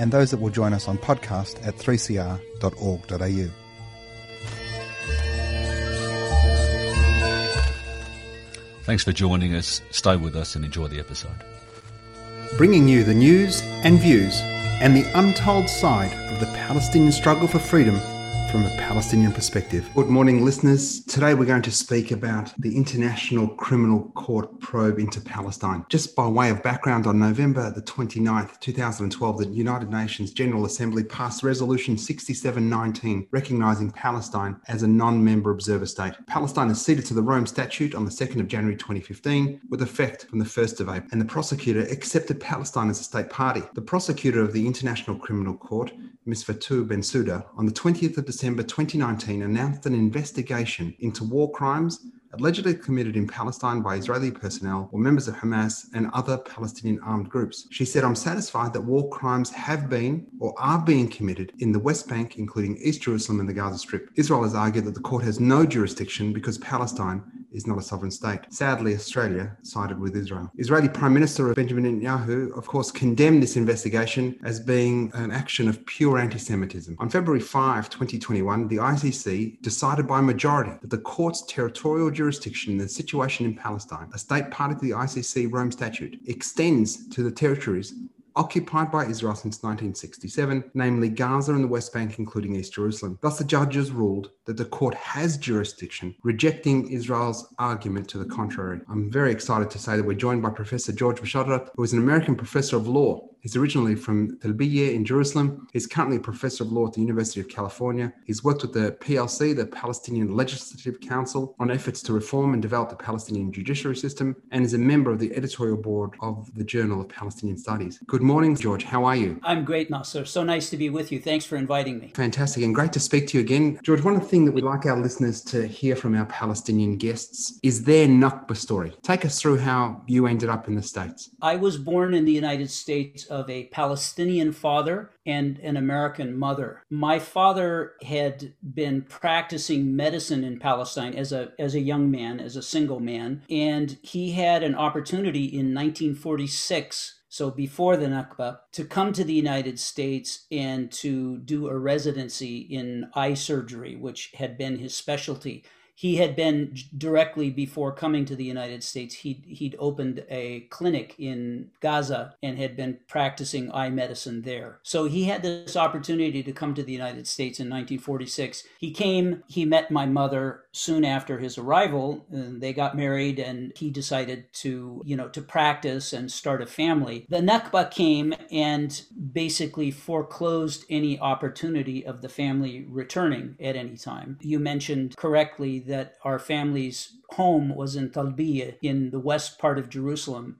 and those that will join us on podcast at 3cr.org.au. Thanks for joining us. Stay with us and enjoy the episode. Bringing you the news and views and the untold side of the Palestinian struggle for freedom from a Palestinian perspective. Good morning, listeners. Today we're going to speak about the International Criminal Court probe into Palestine. Just by way of background, on November the 29th, 2012, the United Nations General Assembly passed Resolution 6719, recognizing Palestine as a non member observer state. Palestine is ceded to the Rome Statute on the 2nd of January 2015, with effect from the 1st of April, and the prosecutor accepted Palestine as a state party. The prosecutor of the International Criminal Court, Ms. Fatou Bensouda, on the 20th of December December 2019 announced an investigation into war crimes allegedly committed in Palestine by Israeli personnel or members of Hamas and other Palestinian armed groups. She said, I'm satisfied that war crimes have been or are being committed in the West Bank, including East Jerusalem and the Gaza Strip. Israel has argued that the court has no jurisdiction because Palestine is not a sovereign state. Sadly, Australia sided with Israel. Israeli Prime Minister Benjamin Netanyahu, of course, condemned this investigation as being an action of pure anti Semitism. On February 5, 2021, the ICC decided by majority that the court's territorial jurisdiction in the situation in Palestine, a state party to the ICC Rome Statute, extends to the territories occupied by Israel since 1967, namely Gaza and the West Bank, including East Jerusalem. Thus, the judges ruled that the court has jurisdiction, rejecting Israel's argument to the contrary. I'm very excited to say that we're joined by Professor George Bisharat, who is an American professor of law He's originally from Talbiya in Jerusalem. He's currently a professor of law at the University of California. He's worked with the PLC, the Palestinian Legislative Council, on efforts to reform and develop the Palestinian judiciary system, and is a member of the editorial board of the Journal of Palestinian Studies. Good morning, George. How are you? I'm great, Nasser. So nice to be with you. Thanks for inviting me. Fantastic, and great to speak to you again. George, one of the things that we'd like our listeners to hear from our Palestinian guests is their Nakba story. Take us through how you ended up in the States. I was born in the United States of a Palestinian father and an American mother. My father had been practicing medicine in Palestine as a as a young man, as a single man, and he had an opportunity in 1946 so before the Nakba, to come to the United States and to do a residency in eye surgery, which had been his specialty he had been directly before coming to the United States. He'd, he'd opened a clinic in Gaza and had been practicing eye medicine there. So he had this opportunity to come to the United States in 1946. He came, he met my mother soon after his arrival. they got married and he decided to, you know, to practice and start a family. The Nakba came and basically foreclosed any opportunity of the family returning at any time. You mentioned correctly that our family's home was in Talbiya in the west part of Jerusalem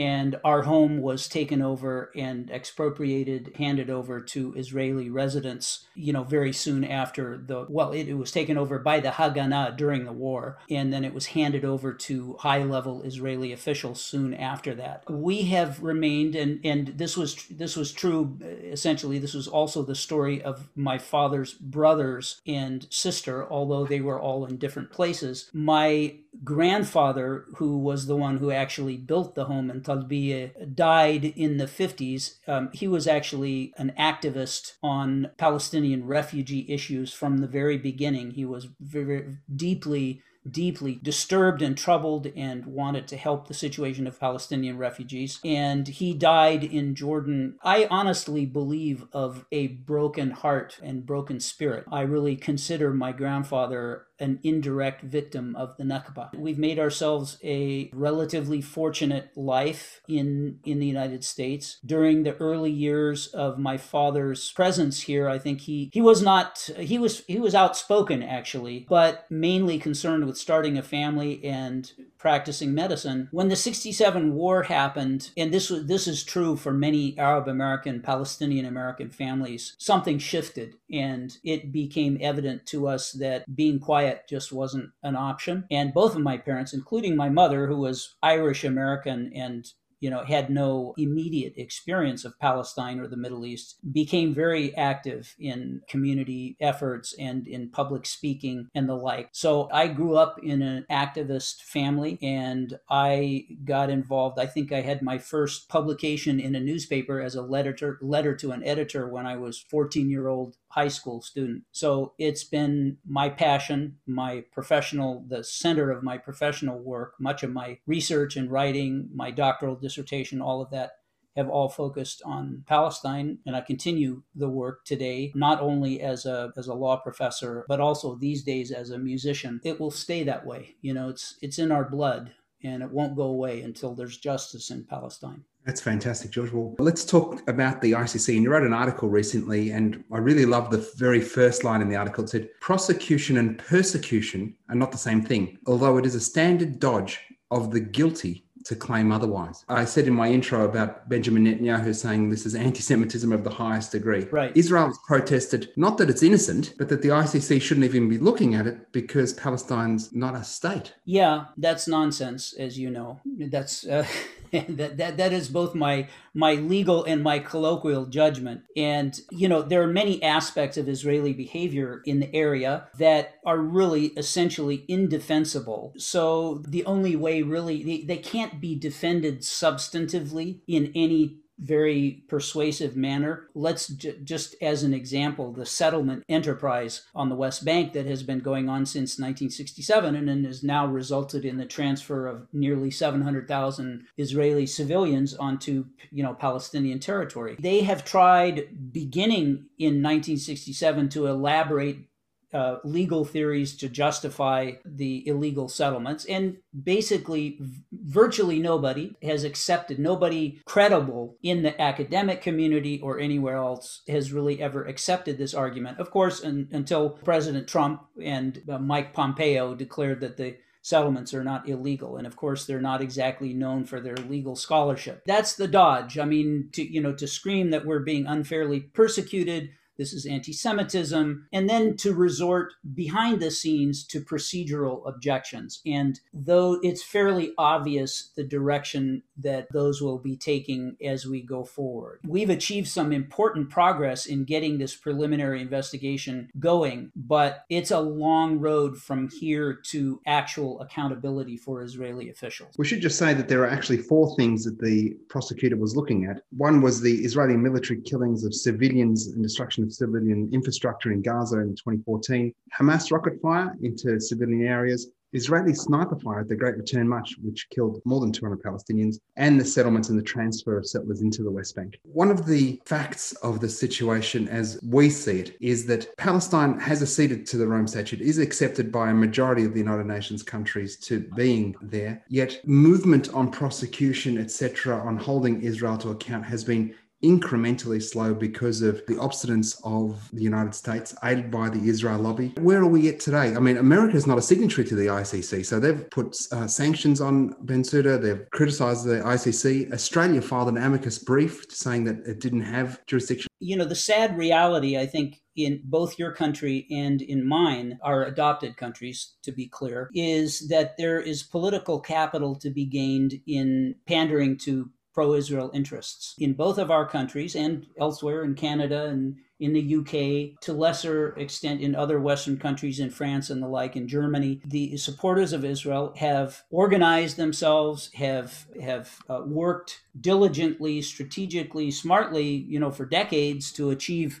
and our home was taken over and expropriated, handed over to Israeli residents, you know, very soon after the, well, it, it, was taken over by the Haganah during the war, and then it was handed over to high level Israeli officials soon after that. We have remained, and, and this was, this was true, essentially, this was also the story of my father's brothers and sister, although they were all in different places. My grandfather, who was the one who actually built the home in Talbiya, died in the 50s. Um, he was actually an activist on Palestinian refugee issues from the very beginning. He was very deeply deeply disturbed and troubled and wanted to help the situation of Palestinian refugees. And he died in Jordan, I honestly believe, of a broken heart and broken spirit. I really consider my grandfather an indirect victim of the Nakba. We've made ourselves a relatively fortunate life in in the United States. During the early years of my father's presence here, I think he he was not he was he was outspoken actually, but mainly concerned with starting a family and practicing medicine. When the 67 war happened, and this was this is true for many Arab American, Palestinian American families, something shifted and it became evident to us that being quiet just wasn't an option. And both of my parents, including my mother, who was Irish American and you know, had no immediate experience of Palestine or the Middle East, became very active in community efforts and in public speaking and the like. So I grew up in an activist family and I got involved. I think I had my first publication in a newspaper as a letter to, letter to an editor when I was 14 year old high school student. So it's been my passion, my professional, the center of my professional work, much of my research and writing, my doctoral dissertation, all of that have all focused on Palestine and I continue the work today not only as a as a law professor but also these days as a musician it will stay that way you know it's it's in our blood and it won't go away until there's justice in Palestine that's fantastic, George. Well, let's talk about the ICC. And you wrote an article recently, and I really love the very first line in the article. It said, Prosecution and persecution are not the same thing, although it is a standard dodge of the guilty to claim otherwise. I said in my intro about Benjamin Netanyahu saying this is anti Semitism of the highest degree. Right. Israel has protested not that it's innocent, but that the ICC shouldn't even be looking at it because Palestine's not a state. Yeah, that's nonsense, as you know. That's. Uh... that, that that is both my my legal and my colloquial judgment. And you know there are many aspects of israeli behavior in the area that are really essentially indefensible. So the only way really they, they can't be defended substantively in any very persuasive manner. Let's j- just as an example, the settlement enterprise on the West Bank that has been going on since 1967 and then has now resulted in the transfer of nearly 700,000 Israeli civilians onto, you know, Palestinian territory. They have tried beginning in 1967 to elaborate uh, legal theories to justify the illegal settlements. And basically, v- virtually nobody has accepted, nobody credible in the academic community or anywhere else has really ever accepted this argument. Of course, in, until President Trump and uh, Mike Pompeo declared that the settlements are not illegal and of course they're not exactly known for their legal scholarship that's the dodge i mean to you know to scream that we're being unfairly persecuted this is anti Semitism, and then to resort behind the scenes to procedural objections. And though it's fairly obvious the direction that those will be taking as we go forward, we've achieved some important progress in getting this preliminary investigation going, but it's a long road from here to actual accountability for Israeli officials. We should just say that there are actually four things that the prosecutor was looking at. One was the Israeli military killings of civilians and destruction civilian infrastructure in Gaza in 2014, Hamas rocket fire into civilian areas, Israeli sniper fire at the Great Return March, which killed more than 200 Palestinians, and the settlements and the transfer of settlers into the West Bank. One of the facts of the situation, as we see it, is that Palestine has acceded to the Rome Statute, is accepted by a majority of the United Nations countries to being there. Yet, movement on prosecution, etc., on holding Israel to account has been incrementally slow because of the obstinance of the United States, aided by the Israel lobby. Where are we at today? I mean, America is not a signatory to the ICC, so they've put uh, sanctions on Ben Bensouda, they've criticized the ICC. Australia filed an amicus brief saying that it didn't have jurisdiction. You know, the sad reality, I think, in both your country and in mine, our adopted countries, to be clear, is that there is political capital to be gained in pandering to pro Israel interests in both of our countries and elsewhere in Canada and in the UK, to lesser extent in other Western countries, in France and the like, in Germany. The supporters of Israel have organized themselves, have have uh, worked diligently, strategically, smartly, you know, for decades to achieve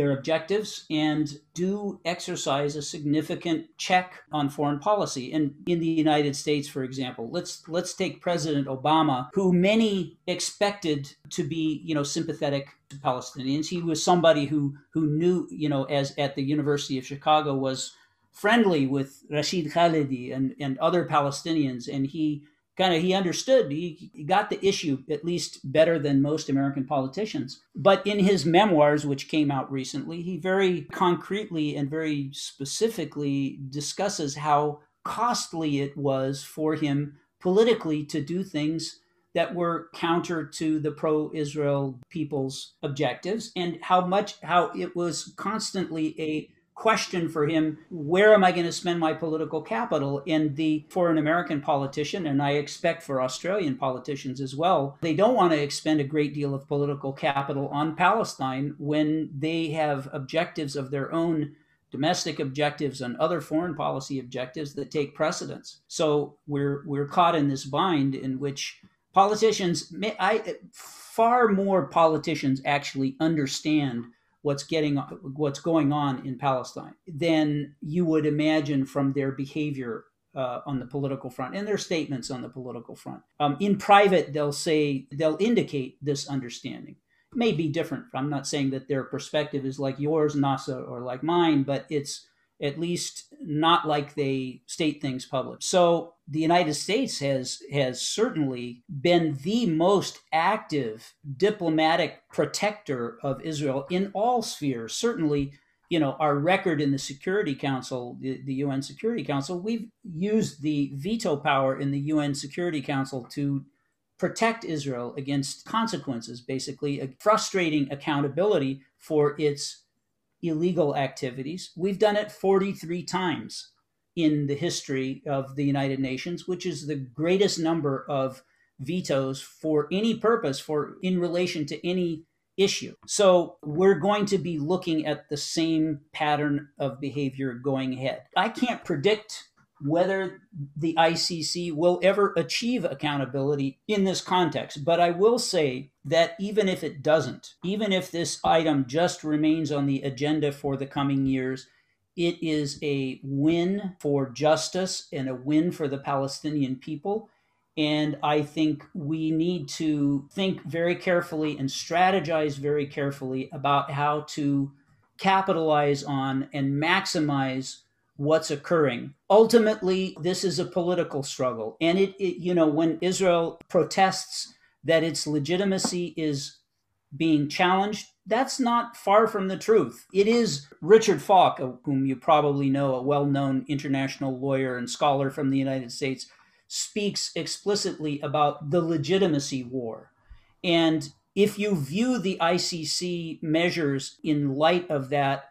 their objectives and do exercise a significant check on foreign policy. And in the United States, for example, let's let's take President Obama, who many expected to be, you know, sympathetic to Palestinians. He was somebody who who knew, you know, as at the University of Chicago was friendly with Rashid Khalidi and, and other Palestinians, and he kind of he understood he, he, got the issue at least better than most american politicians. But in his memoirs which came out recently he very concretely and very specifically discusses how costly it was for him politically to do things that were counter to the pro-Israel people's objectives and how much how it was constantly a question for him where am I going to spend my political capital? And the for an American politician, and I expect for Australian politicians as well, they don't want to expend a great deal of political capital on Palestine when they have objectives of their own domestic objectives and other foreign policy objectives that take precedence. So we're we're caught in this bind in which politicians I far more politicians actually understand what's getting what's going on in Palestine than you would imagine from their behavior uh, on the political front and their statements on the political front. Um, in private, they'll say they'll indicate this understanding. It may be different. I'm not saying that their perspective is like yours, Nasser, or like mine, but it's at least not like they state things public. So the United States has has certainly been the most active diplomatic protector of Israel in all spheres. Certainly, you know, our record in the Security Council, the, the UN Security Council, we've used the veto power in the UN Security Council to protect Israel against consequences, basically frustrating accountability for its illegal activities. We've done it 43 times in the history of the United Nations, which is the greatest number of vetoes for any purpose for in relation to any issue. So we're going to be looking at the same pattern of behavior going ahead. I can't predict whether the ICC will ever achieve accountability in this context. But I will say that even if it doesn't, even if this item just remains on the agenda for the coming years, it is a win for justice and a win for the Palestinian people. And I think we need to think very carefully and strategize very carefully about how to capitalize on and maximize what's occurring. Ultimately, this is a political struggle. And it, it, you know, when Israel protests that its legitimacy is being challenged, that's not far from the truth. It is Richard Falk, whom you probably know, a well known international lawyer and scholar from the United States, speaks explicitly about the legitimacy war. And if you view the ICC measures in light of that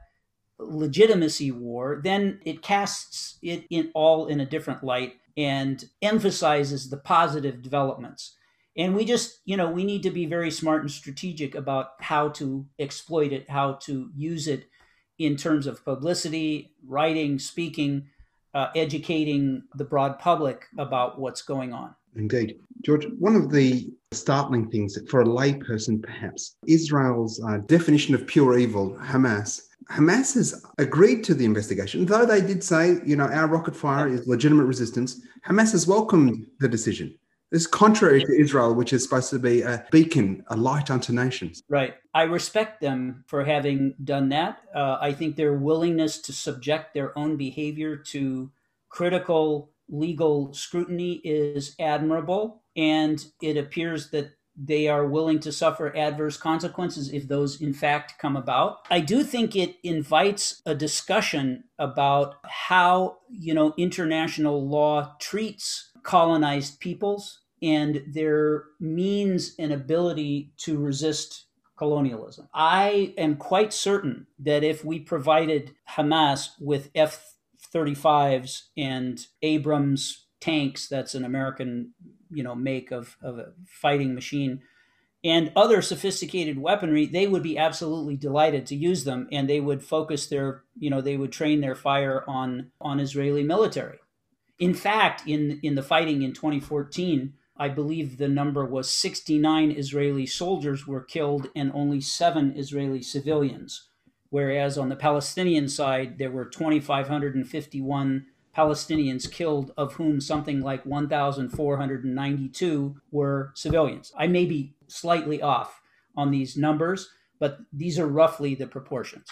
legitimacy war, then it casts it in all in a different light and emphasizes the positive developments. And we just, you know, we need to be very smart and strategic about how to exploit it, how to use it in terms of publicity, writing, speaking, uh, educating the broad public about what's going on. Indeed. George, one of the startling things for a layperson, perhaps, Israel's uh, definition of pure evil, Hamas, Hamas has agreed to the investigation, though they did say, you know, our rocket fire is legitimate resistance. Hamas has welcomed the decision. Is contrary to Israel, which is supposed to be a beacon, a light unto nations. Right. I respect them for having done that. Uh, I think their willingness to subject their own behavior to critical legal scrutiny is admirable. And it appears that they are willing to suffer adverse consequences if those in fact come about. I do think it invites a discussion about how, you know, international law treats colonized peoples and their means and ability to resist colonialism. I am quite certain that if we provided Hamas with F 35s and Abrams tanks, that's an American you know make of, of a fighting machine and other sophisticated weaponry they would be absolutely delighted to use them and they would focus their you know they would train their fire on on israeli military in fact in in the fighting in 2014 i believe the number was 69 israeli soldiers were killed and only 7 israeli civilians whereas on the palestinian side there were 2551 Palestinians killed, of whom something like 1,492 were civilians. I may be slightly off on these numbers, but these are roughly the proportions.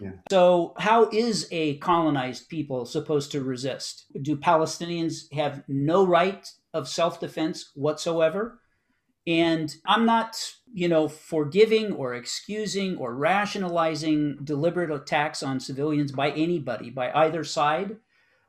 Yeah. So, how is a colonized people supposed to resist? Do Palestinians have no right of self defense whatsoever? And I'm not, you know, forgiving or excusing or rationalizing deliberate attacks on civilians by anybody, by either side.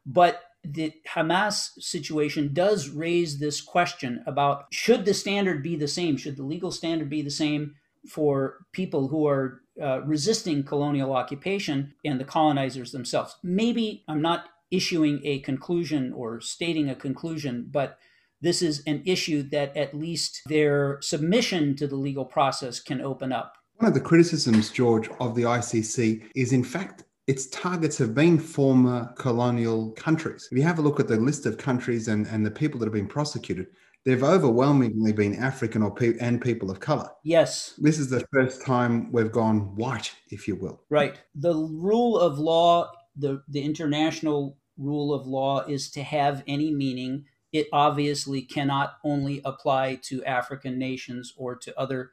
But the Hamas situation does raise this question about should the standard be the same? Should the legal standard be the same for people who are uh, resisting colonial occupation and the colonizers themselves? Maybe I'm not issuing a conclusion or stating a conclusion, but this is an issue that at least their submission to the legal process can open up. One of the criticisms, George, of the ICC is in fact its targets have been former colonial countries. If you have a look at the list of countries and, and the people that have been prosecuted, they've overwhelmingly been African or pe- and people of color. Yes. This is the first time we've gone white, if you will. Right. The rule of law, the, the international rule of law is to have any meaning. It obviously cannot only apply to African nations or to other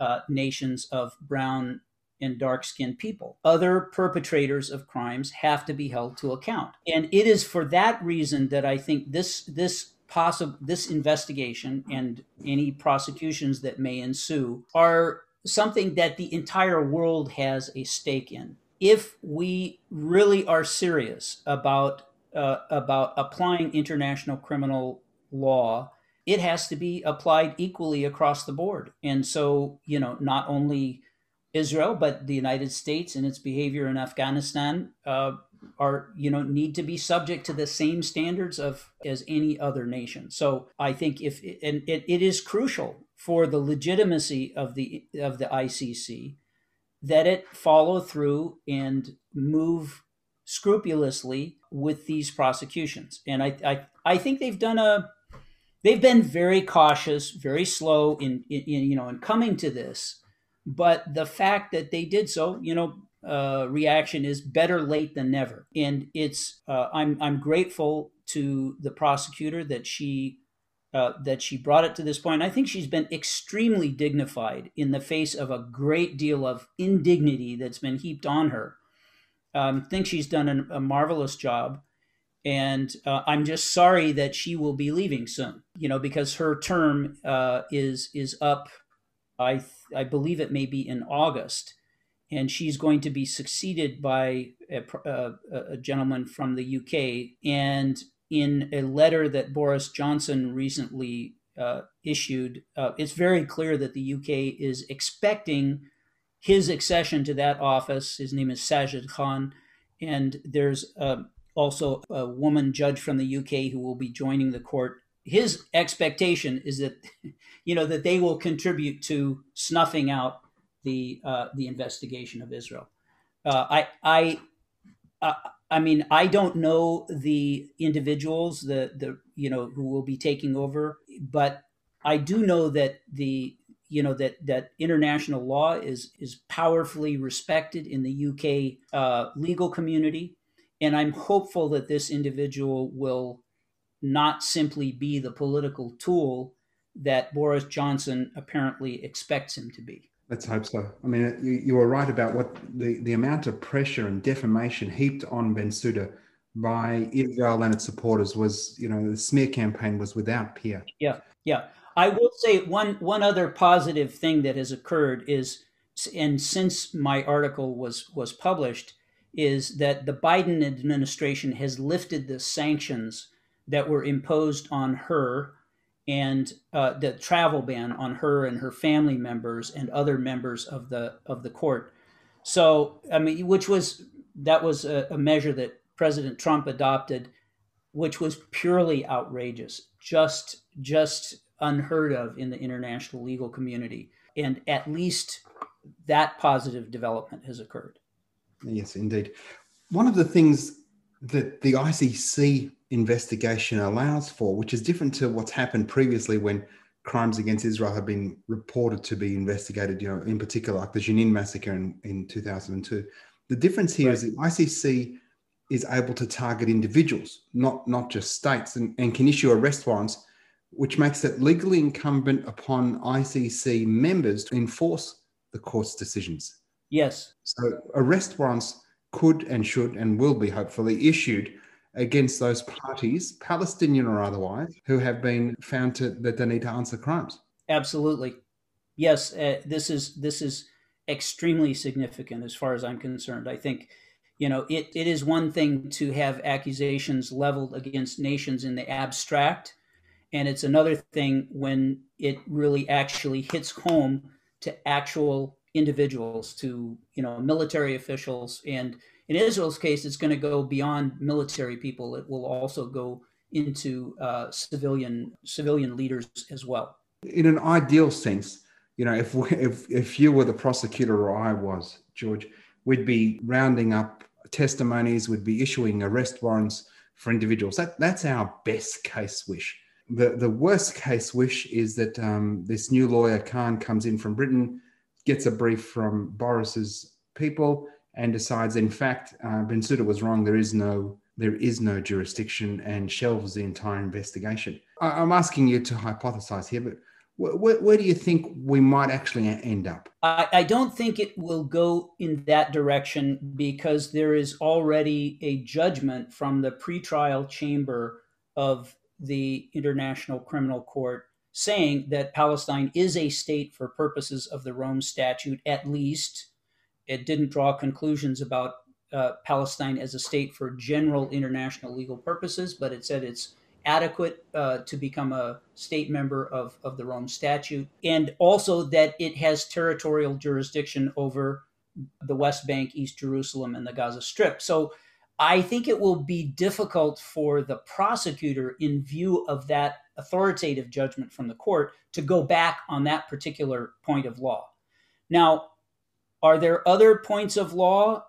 uh, nations of brown and dark skinned people. Other perpetrators of crimes have to be held to account. And it is for that reason that I think this this possible this investigation and any prosecutions that may ensue are something that the entire world has a stake in. If we really are serious about uh, about applying international criminal law, it has to be applied equally across the board. And so, you know, not only Israel, but the United States and its behavior in Afghanistan uh, are, you know, need to be subject to the same standards of as any other nation. So I think if and it, it is crucial for the legitimacy of the of the ICC that it follow through and move scrupulously with these prosecutions. And I I, I think they've done a they've been very cautious, very slow in, in, in you know in coming to this but the fact that they did so, you know, uh, reaction is better late than never. And it's uh, I'm I'm grateful to the prosecutor that she uh, that she brought it to this point. I think she's been extremely dignified in the face of a great deal of indignity that's been heaped on her. Um, I think she's done an, a marvelous job, and uh, I'm just sorry that she will be leaving soon. You know, because her term uh, is is up I I believe it may be in August, and she's going to be succeeded by a, a, a gentleman from the UK. And in a letter that Boris Johnson recently uh, issued, uh, it's very clear that the UK is expecting his accession to that office. His name is Sajid Khan, and there's uh, also a woman judge from the UK who will be joining the court his expectation is that you know that they will contribute to snuffing out the uh, the investigation of Israel. Uh, I I uh, I mean I don't know the individuals the the you know who will be taking over, but I do know that the you know that that international law is is powerfully respected in the UK uh, legal community, and I'm hopeful that this individual will not simply be the political tool that Boris Johnson apparently expects him to be. Let's hope so. I mean, you, you were right about what the, the amount of pressure and defamation heaped on Bensouda by Israel and its supporters was, you know, the smear campaign was without peer. Yeah, yeah. I will say one one other positive thing that has occurred is, and since my article was was published, is that the Biden administration has lifted the sanctions that were imposed on her and uh, the travel ban on her and her family members and other members of the of the court. So I mean, which was that was a, a measure that President Trump adopted, which was purely outrageous, just just unheard of in the international legal community, and at least that positive development has occurred. Yes, indeed. One of the things that the ICC investigation allows for, which is different to what's happened previously when crimes against Israel have been reported to be investigated, you know, in particular, like the Jenin massacre in, in 2002. The difference here right. is the ICC is able to target individuals, not, not just states, and, and can issue arrest warrants, which makes it legally incumbent upon ICC members to enforce the court's decisions. Yes. So arrest warrants could and should and will be hopefully issued against those parties, Palestinian or otherwise, who have been found to, that they need to answer crimes. Absolutely, yes. Uh, this is this is extremely significant as far as I'm concerned. I think, you know, it, it is one thing to have accusations leveled against nations in the abstract, and it's another thing when it really actually hits home to actual individuals, to you know, military officials, and in Israel's case, it's going to go beyond military people. It will also go into uh, civilian civilian leaders as well. In an ideal sense, you know, if if if you were the prosecutor or I was, George, we'd be rounding up testimonies, we'd be issuing arrest warrants for individuals. That that's our best case wish. The the worst case wish is that um, this new lawyer Khan comes in from Britain, gets a brief from Boris's people, and decides, in fact, uh, Bensouda was wrong. There is no there is no jurisdiction and shelves the entire investigation. I, am asking you to hypothesize here, but where, where, do you think we might actually end up? I, I don't think it will go in that direction because there is already a judgment from the pretrial chamber of the International Criminal Court saying that Palestine is a state for purposes of the Rome Statute, at least. It didn't draw conclusions about uh, Palestine as a state for general international legal purposes, but it said it's adequate uh, to become a state member of, of the Rome Statute, and also that it has territorial jurisdiction over the West Bank, East Jerusalem, and the Gaza Strip. So I think it will be difficult for the prosecutor, in view of that authoritative judgment from the court, to go back on that particular point of law. Now, are there other points of law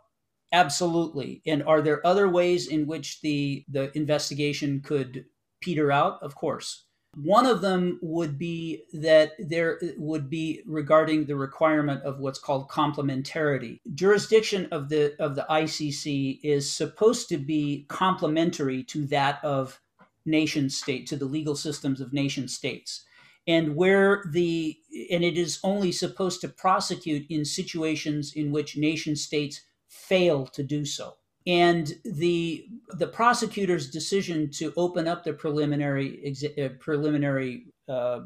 Absolutely. And are there other ways in which the the investigation could peter out? Of course. One of them would be that there would be regarding the requirement of what's called complementarity. Jurisdiction of the of the ICC is supposed to be complementary to that of nation state to the legal systems of nation states and where the and it is only supposed to prosecute in situations in which nation states fail to do so. And the the prosecutor's decision to open up the preliminary uh, preliminary uh,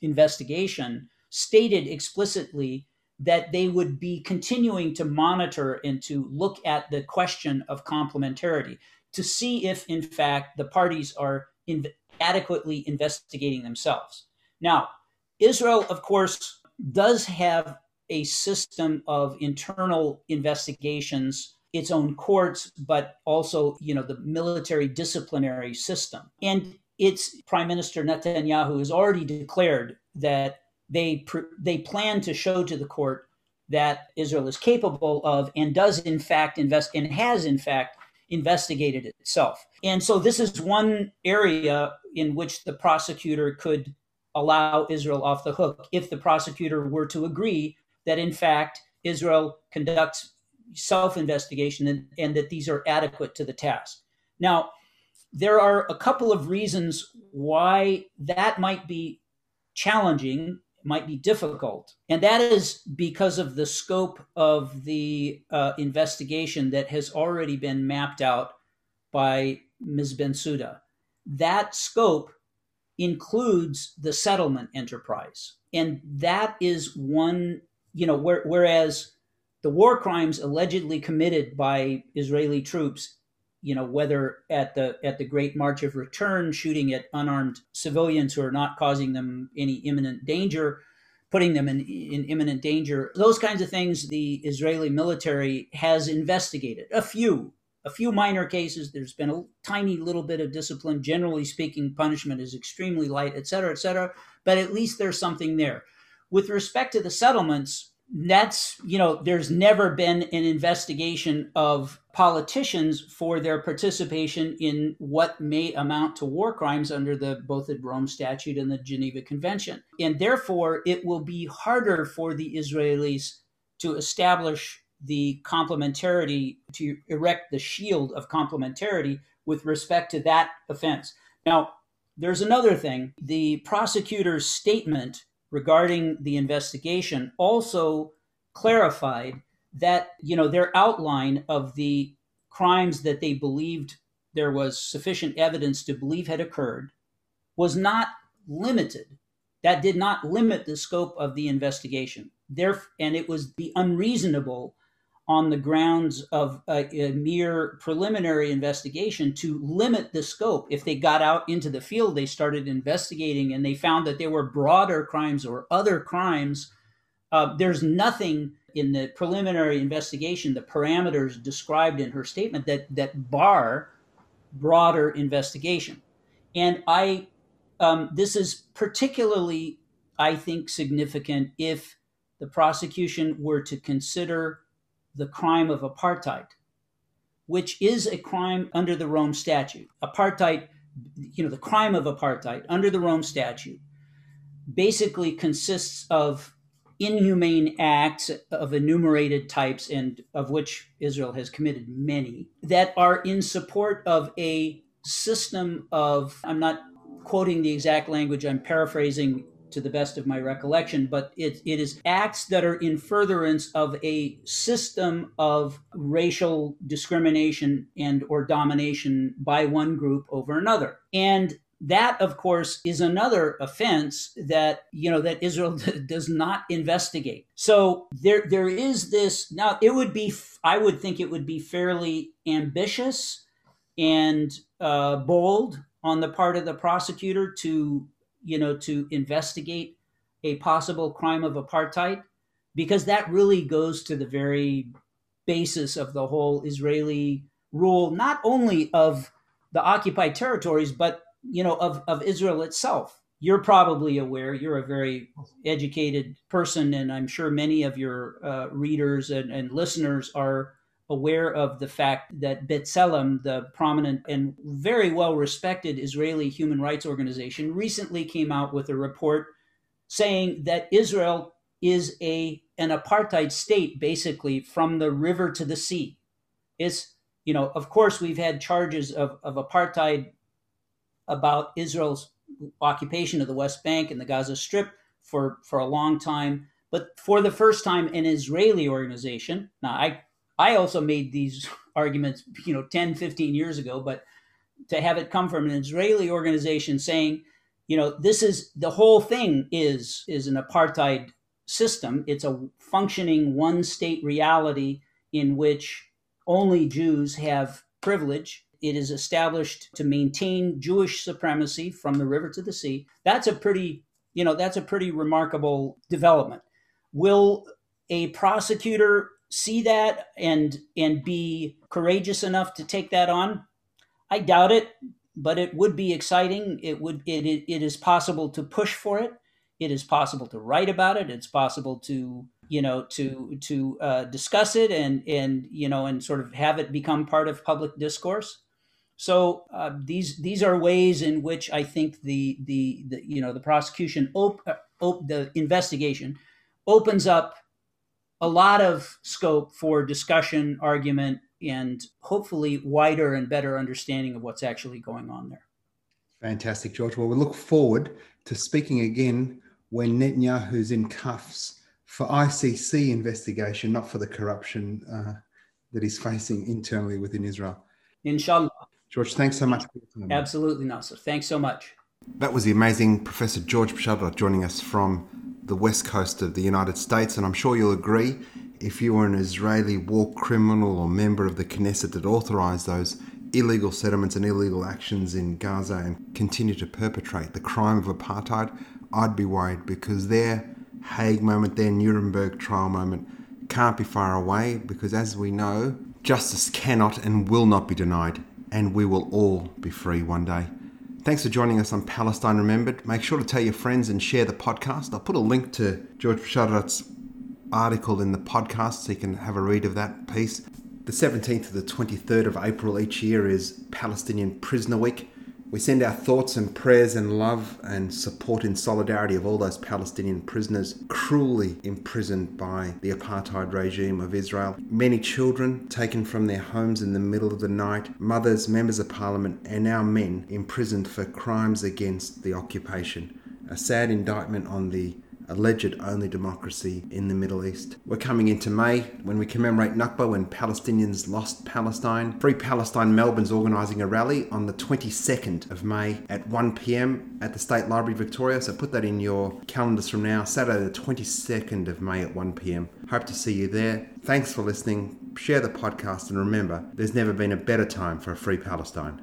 investigation stated explicitly that they would be continuing to monitor and to look at the question of complementarity to see if, in fact, the parties are in adequately investigating themselves. Now, Israel, of course, does have a system of internal investigations its own courts but also you know the military disciplinary system and its prime minister Netanyahu has already declared that they they plan to show to the court that Israel is capable of and does in fact invest and has in fact investigated itself. And so this is one area in which the prosecutor could allow Israel off the hook if the prosecutor were to agree that in fact Israel conducts self investigation and, and that these are adequate to the task. Now, there are a couple of reasons why that might be challenging, might be difficult. And that is because of the scope of the uh, investigation that has already been mapped out by Ms. Bensouda. That scope includes the settlement enterprise. And that is one you know, where, whereas the war crimes allegedly committed by Israeli troops, you know, whether at the at the Great March of Return, shooting at unarmed civilians who are not causing them any imminent danger, putting them in, in imminent danger, those kinds of things, the Israeli military has investigated a few. A few minor cases. There's been a tiny little bit of discipline. Generally speaking, punishment is extremely light, et cetera, et cetera. But at least there's something there with respect to the settlements, that's, you know, there's never been an investigation of politicians for their participation in what may amount to war crimes under the both the Rome Statute and the Geneva Convention. And therefore, it will be harder for the Israelis to establish the complementarity, to erect the shield of complementarity with respect to that offense. Now, there's another thing. The prosecutor's statement regarding the investigation also clarified that you know their outline of the crimes that they believed there was sufficient evidence to believe had occurred was not limited. That did not limit the scope of the investigation. There and it was be unreasonable on the grounds of a, a, mere preliminary investigation to limit the scope. If they got out into the field, they started investigating and they found that there were broader crimes or other crimes. Uh, there's nothing in the preliminary investigation, the parameters described in her statement that that bar broader investigation. And I, um, this is particularly, I think, significant if the prosecution were to consider the crime of apartheid, which is a crime under the Rome Statute. Apartheid, you know, the crime of apartheid under the Rome Statute basically consists of inhumane acts of enumerated types, and of which Israel has committed many, that are in support of a system of, I'm not quoting the exact language, I'm paraphrasing to the best of my recollection, but it, it is acts that are in furtherance of a system of racial discrimination and or domination by one group over another. And that of course is another offense that you know that Israel does not investigate. So there there is this now it would be I would think it would be fairly ambitious and uh, bold on the part of the prosecutor to you know, to investigate a possible crime of apartheid, because that really goes to the very basis of the whole Israeli rule, not only of the occupied territories, but you know, of, of Israel itself. You're probably aware, you're a very educated person, and I'm sure many of your uh, readers and, and listeners are aware of the fact that B'Tselem, the prominent and very well respected Israeli human rights organization, recently came out with a report saying that Israel is a an apartheid state basically from the river to the sea. It's you know, of course we've had charges of, of apartheid about Israel's occupation of the West Bank and the Gaza Strip for, for a long time. But for the first time, an Israeli organization, now I I also made these arguments, you know, 10, 15 years ago, but to have it come from an Israeli organization saying, you know, this is the whole thing is is an apartheid system. It's a functioning one state reality in which only Jews have privilege. It is established to maintain Jewish supremacy from the river to the sea. That's a pretty, you know, that's a pretty remarkable development. Will a prosecutor see that and and be courageous enough to take that on? I doubt it, but it would be exciting. It would it, it, it is possible to push for it. It is possible to write about it. It's possible to you know to to uh, discuss it and and you know and sort of have it become part of public discourse. So uh, these these are ways in which I think the the, the you know the prosecution op- uh, op- the investigation opens up a lot of scope for discussion, argument, and hopefully wider and better understanding of what's actually going on there. Fantastic, George. Well, we look forward to speaking again when Netanyahu's in cuffs for ICC investigation, not for the corruption uh, that he's facing internally within Israel. Inshallah. George, thanks so much. Absolutely, Nasser. Thanks so much. That was the amazing Professor George Bisharat joining us from the west coast of the United States, and I'm sure you'll agree if you were an Israeli war criminal or member of the Knesset that authorized those illegal settlements and illegal actions in Gaza and continue to perpetrate the crime of apartheid, I'd be worried because their Hague moment, their Nuremberg trial moment can't be far away because, as we know, justice cannot and will not be denied, and we will all be free one day. Thanks for joining us on Palestine Remembered. Make sure to tell your friends and share the podcast. I'll put a link to George Bisharat's article in the podcast so you can have a read of that piece. The 17th to the 23rd of April each year is Palestinian Prisoner Week. We send our thoughts and prayers and love and support in solidarity of all those Palestinian prisoners cruelly imprisoned by the apartheid regime of Israel. Many children taken from their homes in the middle of the night, mothers, members of parliament, and now men imprisoned for crimes against the occupation. A sad indictment on the alleged only democracy in the Middle East. We're coming into May when we commemorate Nakba when Palestinians lost Palestine. Free Palestine Melbourne's organising a rally on the 22nd of May at 1 pm at the State Library Victoria. So put that in your calendars from now, Saturday the 22nd of May at 1 pm. Hope to see you there. Thanks for listening. share the podcast, and remember, there's never been a better time for a free Palestine.